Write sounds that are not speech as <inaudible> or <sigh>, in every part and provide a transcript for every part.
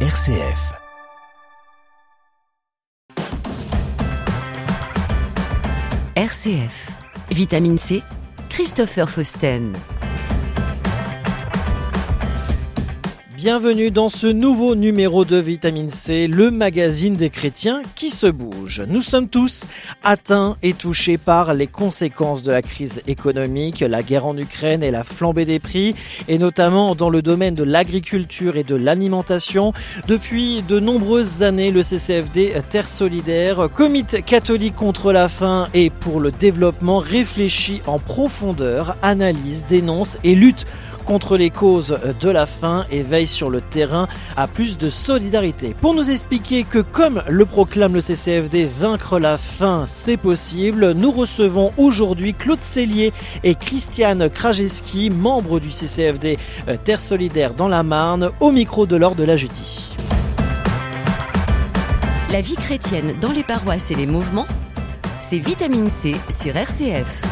RCF. RCF. Vitamine C. Christopher Fausten. Bienvenue dans ce nouveau numéro de Vitamine C, le magazine des chrétiens qui se bouge. Nous sommes tous atteints et touchés par les conséquences de la crise économique, la guerre en Ukraine et la flambée des prix, et notamment dans le domaine de l'agriculture et de l'alimentation. Depuis de nombreuses années, le CCFD Terre Solidaire, Comité catholique contre la faim et pour le développement, réfléchit en profondeur, analyse, dénonce et lutte contre les causes de la faim et veille sur le terrain à plus de solidarité. Pour nous expliquer que comme le proclame le CCFD, vaincre la faim c'est possible, nous recevons aujourd'hui Claude Cellier et Christiane Krajeski, membres du CCFD euh, Terre Solidaire dans la Marne, au micro de l'Ordre de la Judie. La vie chrétienne dans les paroisses et les mouvements, c'est Vitamine C sur RCF.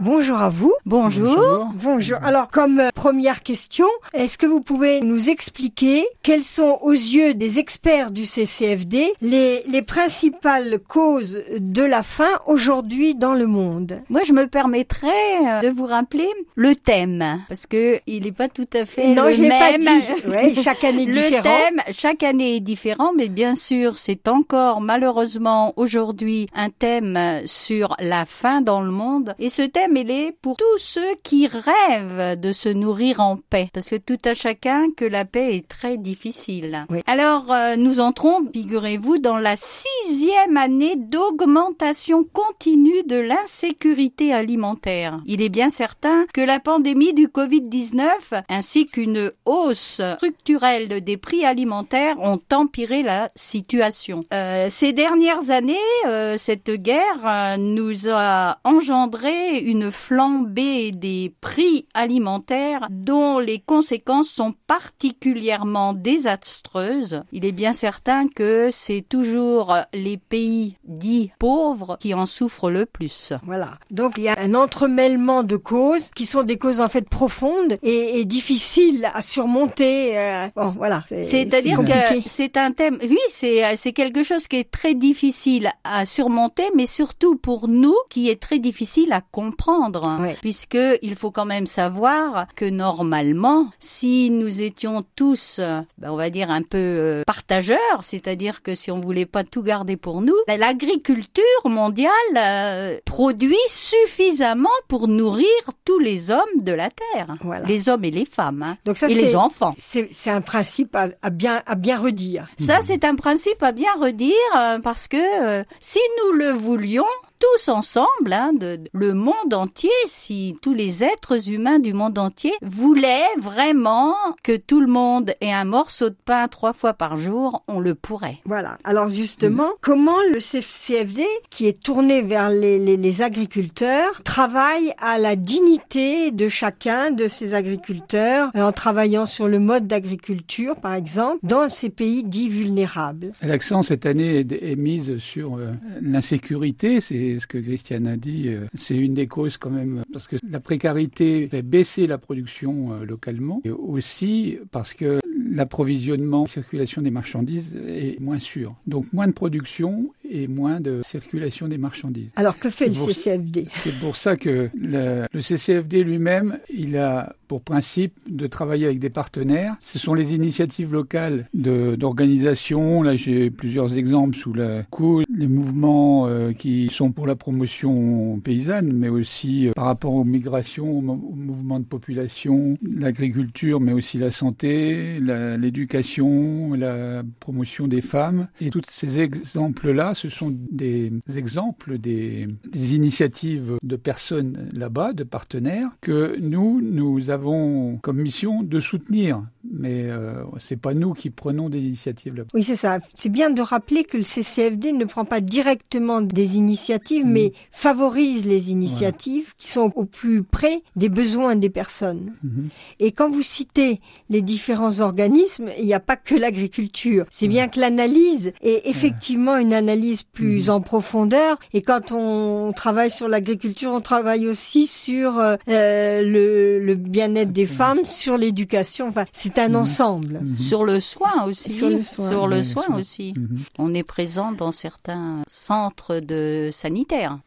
Bonjour à vous. Bonjour. Bonjour. Alors, comme euh, première question, est-ce que vous pouvez nous expliquer quelles sont, aux yeux des experts du CCFD, les, les principales causes de la faim aujourd'hui dans le monde? Moi, je me permettrais euh, de vous rappeler le thème, parce que il n'est pas tout à fait Non, le je même. pas dit. Ouais, chaque année est le différent. thème, chaque année est différent, mais bien sûr, c'est encore malheureusement aujourd'hui un thème sur la faim dans le monde. Et ce thème, il est pour tous ceux qui rêvent de se nourrir en paix, parce que tout à chacun que la paix est très difficile. Oui. Alors, euh, nous entrons, figurez-vous, dans la sixième année d'augmentation continue de l'insécurité alimentaire. Il est bien certain que la pandémie du Covid-19 ainsi qu'une hausse structurelle des prix alimentaires ont empiré la situation. Euh, ces dernières années, euh, cette guerre nous a engendré une flambée des prix alimentaires dont les conséquences sont particulièrement désastreuses. Il est bien certain que c'est toujours les pays dits pauvres qui en souffrent le plus. Voilà. Donc, il y a un entremêlement de causes qui sont des causes en fait profondes et, et difficiles à surmonter. euh, bon, voilà. C'est- C'est-à-dire que c'est un thème, oui, c'est quelque chose qui est très difficile à surmonter, mais surtout pour nous, qui est très difficile à comprendre, Ouais. puisque il faut quand même savoir que normalement, si nous étions tous, ben, on va dire un peu euh, partageurs, c'est-à-dire que si on voulait pas tout garder pour nous, ben, l'agriculture mondiale euh, produit suffisamment pour nourrir tous les hommes de la terre, Voilà. les hommes et les femmes, hein, Donc ça, et les enfants. C'est c'est un principe à, à bien à bien redire. Ça, c'est un principe à bien redire euh, parce que euh, si nous le voulions, tous ensemble, hein, de, de- le monde entier, si tous les êtres humains du monde entier voulaient vraiment que tout le monde ait un morceau de pain trois fois par jour, on le pourrait. Voilà. Alors justement, comment le CFD, qui est tourné vers les, les, les agriculteurs, travaille à la dignité de chacun de ces agriculteurs euh, en travaillant sur le mode d'agriculture, par exemple, dans ces pays dits vulnérables? L'accent cette année est, est mise sur euh, l'insécurité, c'est ce que Christiane a dit. euh, c'est une des causes quand même, parce que la précarité fait baisser la production euh, localement, et aussi parce que l'approvisionnement, la circulation des marchandises est moins sûr. Donc moins de production et moins de circulation des marchandises. Alors que fait le CCFD C'est pour ça que le, le CCFD lui-même, il a pour principe de travailler avec des partenaires. Ce sont les initiatives locales d'organisation. Là, j'ai plusieurs exemples sous la coude. Les mouvements euh, qui sont pour la promotion paysanne, mais aussi euh, par rapport aux migrations, aux, mo- aux mouvements de population, l'agriculture, mais aussi la santé, l'éducation, la promotion des femmes. Et tous ces exemples-là, ce sont des exemples des, des initiatives de personnes là-bas, de partenaires, que nous, nous avons comme mission de soutenir. Mais euh, c'est pas nous qui prenons des initiatives. Oui, c'est ça. C'est bien de rappeler que le CCFD ne prend pas directement des initiatives, mais favorise les initiatives qui sont au plus près des besoins des personnes. Mhm. Et quand vous citez les différents organismes, il n'y a pas que l'agriculture. C'est bien que l'analyse est effectivement une analyse plus en profondeur. Et quand on travaille sur l'agriculture, on travaille aussi sur euh, euh, le, le bien-être des femmes, sur l'éducation. Enfin, c'est un ensemble. Sur le soin aussi. Sur le soin. Sur le Oui, soin soin. aussi. Mhm. On est présent dans certains centres de sanitaires.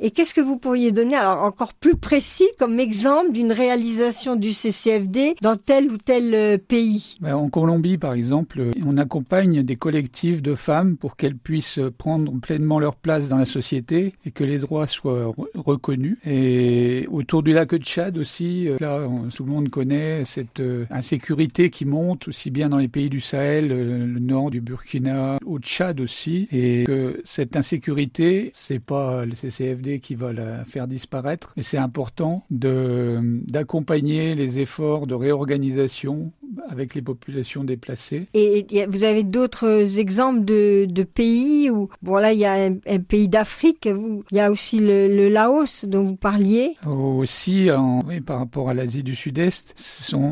Et qu'est-ce que vous pourriez donner, alors encore plus précis, comme exemple d'une réalisation du CCFD dans tel ou tel euh, pays? Ben, En Colombie, par exemple, euh, on accompagne des collectifs de femmes pour qu'elles puissent prendre pleinement leur place dans la société et que les droits soient re- reconnus. Et autour du lac de Tchad aussi, euh, là, tout le monde connaît cette euh, insécurité qui monte aussi bien dans les pays du Sahel, euh, le nord du Burkina, au Tchad aussi, et que cette insécurité, c'est pas le CCFD qui va la faire disparaître, mais c'est important de d'accompagner les efforts de réorganisation avec les populations déplacées. Et vous avez d'autres exemples de, de pays où, bon là, il y a un, un pays d'Afrique, il y a aussi le, le Laos dont vous parliez. Aussi, en, oui, par rapport à l'Asie du Sud-Est,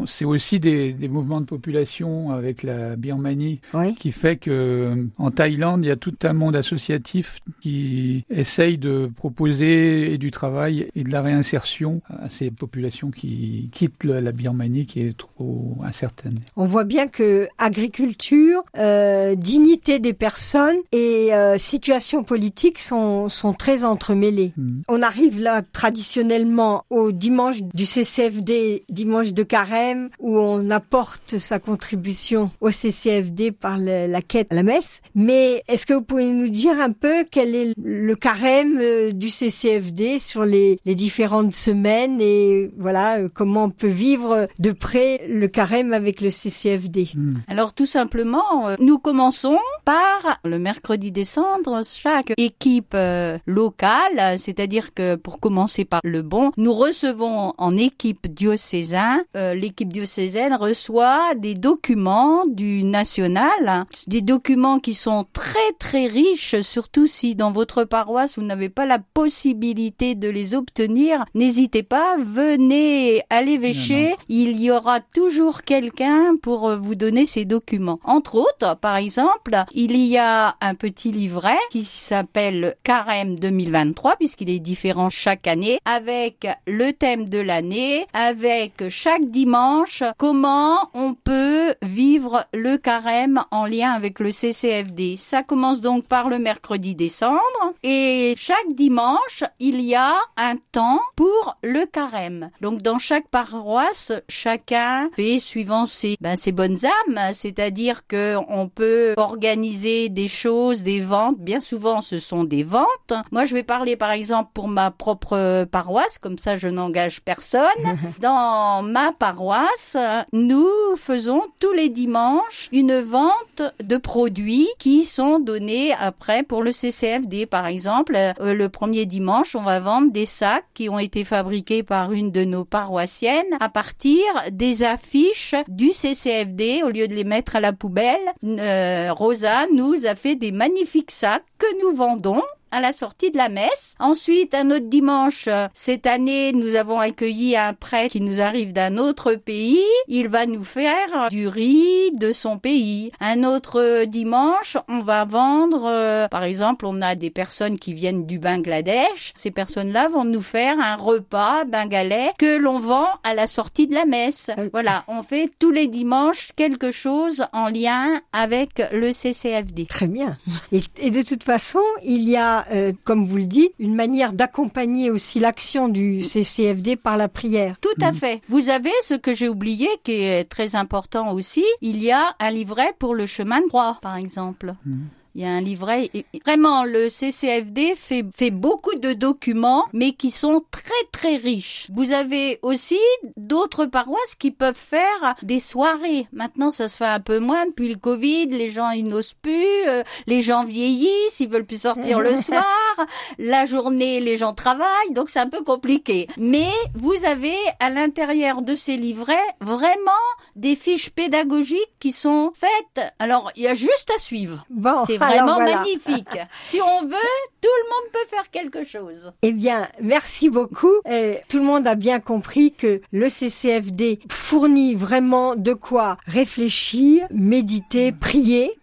c'est aussi des, des mouvements de population avec la Birmanie Oui. qui fait que en Thaïlande, il y a tout un monde associatif qui essaye de proposer et du travail et de la réinsertion à ces populations qui quittent la Birmanie qui est trop incertaine. On voit bien que agriculture, euh, dignité des personnes et euh, situation politique sont, sont très entremêlées. Mhm. On arrive là traditionnellement au dimanche du CCFD, dimanche de carême, où on apporte sa contribution au CCFD par la quête à la messe. Mais est-ce que vous pouvez nous dire un peu quel est le carême euh, du CCFD sur les, les différentes semaines et voilà euh, comment on peut vivre de près le carême avec le CCFD Mhm. Alors tout simplement, euh, nous commençons par le mercredi décembre, chaque équipe euh, locale, c'est-à-dire que pour commencer par le bon, nous recevons en équipe diocésain, euh, l'équipe diocésaine reçoit des documents du national, des documents qui sont très très riches, surtout si dans votre paroisse vous n'avez pas la possibilité de les obtenir, n'hésitez pas, venez à l'évêché, il y aura toujours quelqu'un pour euh, vous donner ces documents. Entre autres, par exemple, il y a un petit livret qui s'appelle Carême 2023 puisqu'il est différent chaque année avec le thème de l'année, avec chaque dimanche comment on peut vivre le carême en lien avec le CCFD. Ça commence donc par le mercredi décembre et chaque dimanche, il y a un temps pour le carême. Donc dans chaque paroisse, chacun fait suivant ses, ben, ses bonnes âmes, c'est-à-dire que on peut organiser des choses, des ventes. Bien souvent, ce sont des ventes. Moi, je vais parler par exemple pour ma propre paroisse, comme ça je n'engage personne. <laughs> Dans ma paroisse, nous faisons tous les dimanches une vente de produits qui sont donnés après pour le CCFD. Par exemple, euh, le premier dimanche, on va vendre des sacs qui ont été fabriqués par une de nos paroissiennes à partir des affiches du CCFD. Au lieu de les mettre à la poubelle, euh, Rosa nous a fait des magnifiques sacs que nous vendons à la sortie de la messe. Ensuite, un autre dimanche, euh, cette année, nous avons accueilli un prêtre qui nous arrive d'un autre pays. Il va nous faire du riz de son pays. Un autre euh, dimanche, on va vendre, euh, par exemple, on a des personnes qui viennent du Bangladesh. Ces personnes-là vont nous faire un repas bengalais que l'on vend à la sortie de la messe. Voilà, on fait tous les dimanches quelque chose en lien avec le CCFD. Très bien. Et, et de toute façon, il y a, euh, comme vous le dites, une manière d'accompagner aussi l'action du CCFD par la prière. Tout à fait. Vous avez ce que j'ai oublié qui est très important aussi. Il y a un livret pour le chemin de croix, par exemple. Il y a un livret. et Vraiment, le CCFD fait, fait beaucoup de documents, mais qui sont très très riches. Vous avez aussi d'autres paroisses qui peuvent faire des soirées. Maintenant, ça se fait un peu moins depuis le Covid. Les gens ils n'osent plus. euh, les gens vieillissent, ils veulent plus sortir le <laughs> soir. La journée, les gens travaillent, donc c'est un peu compliqué. Mais vous avez à l'intérieur de ces livrets vraiment des fiches pédagogiques qui sont faites. Alors, il y a juste à suivre. Bon, C'est vraiment voilà. magnifique. <laughs> si on veut, tout le monde peut faire quelque chose. Eh bien, merci beaucoup. Et tout le monde a bien compris que le CCFD fournit vraiment de quoi réfléchir, méditer, prier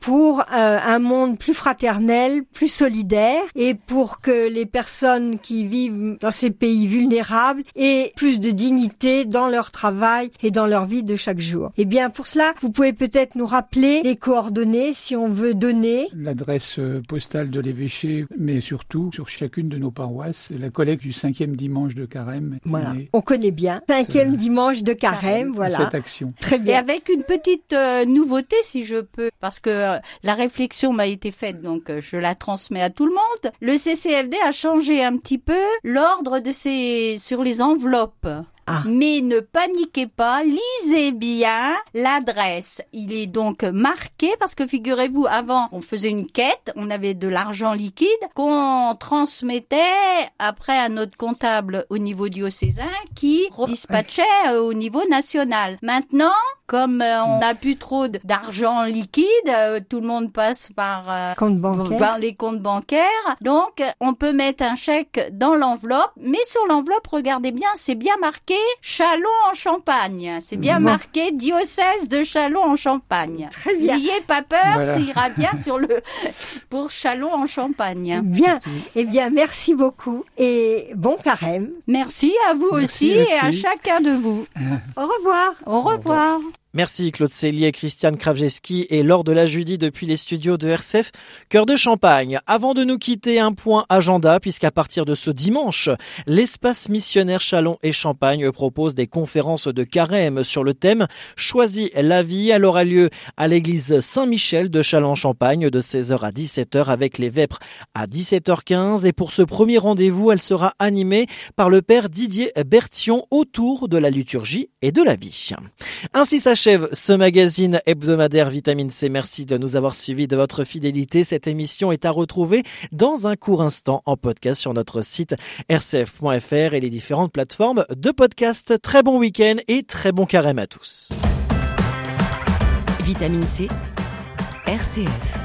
pour euh, un monde plus fraternel, plus solidaire et pour que les personnes qui vivent dans ces pays vulnérables aient plus de dignité dans leur travail et dans leur vie de chaque jour. Eh bien, pour cela, vous pouvez peut-être nous rappeler les coordonnées si on veut donner. L'adresse euh, postale de l'évêché, mais surtout sur chacune de nos paroisses, la collecte du cinquième dimanche de carême. Voilà. est On connaît bien. Cinquième dimanche de carême, Carême. voilà. Cette action. Très Et bien. avec une petite euh, nouveauté, si je peux, parce que euh, la réflexion m'a été faite, donc euh, je la transmets à tout le monde. Le CCFD a changé un petit peu l'ordre de ses sur les enveloppes. Ah. Mais ne paniquez pas, lisez bien l'adresse. Il est donc marqué parce que figurez-vous, avant, on faisait une quête, on avait de l'argent liquide qu'on transmettait après à notre comptable au niveau diocésain qui dispatchait euh, au niveau national. Maintenant, comme euh, on n'a plus trop d'argent liquide, euh, tout le monde passe par Compte par les comptes bancaires. Donc, on peut mettre un chèque dans l'enveloppe, mais sur l'enveloppe, regardez bien, c'est bien marqué Chalon en Champagne. C'est bien Bon. marqué diocèse de Chalon en Champagne. Très bien. N'ayez pas peur, Voilà. ça ira bien <laughs> sur le pour Chalon en Champagne. Bien. Eh bien, merci beaucoup et bon carême. Merci à vous Merci, aussi et à chacun de vous. Au revoir. Au revoir. Merci Claude Cellier, Christiane Kravjeski et Laure de la Judy depuis les studios de RCF Cœur de Champagne. Avant de nous quitter, un point agenda puisqu'à partir de ce dimanche, l'espace missionnaire Chalon et Champagne propose des conférences de carême sur le thème Choisis la vie. Elle aura lieu à l'église Saint-Michel de Chalon-Champagne de 16h à 17h avec les vêpres à 17h15 et pour ce premier rendez-vous, elle sera animée par le père Didier Bertion autour de la liturgie et de la vie. S'achève ce magazine hebdomadaire Vitamine C. Merci de nous avoir suivis de votre fidélité. Cette émission est à retrouver dans un court instant en podcast sur notre site rcf.fr et les différentes plateformes de podcast. Très bon week-end et très bon carême à tous. Vitamine C, RCF.